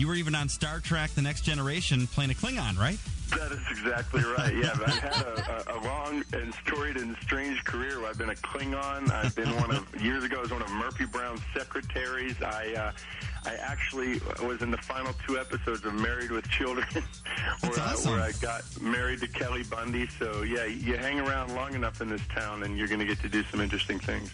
You were even on Star Trek: The Next Generation playing a Klingon, right? That is exactly right. Yeah, I've had a, a, a long and storied and strange career. I've been a Klingon. I've been one of years ago. I was one of Murphy Brown's secretaries. I uh, I actually was in the final two episodes of Married with Children, uh, where, awesome. I, where I got married to Kelly Bundy. So yeah, you hang around long enough in this town, and you're going to get to do some interesting things.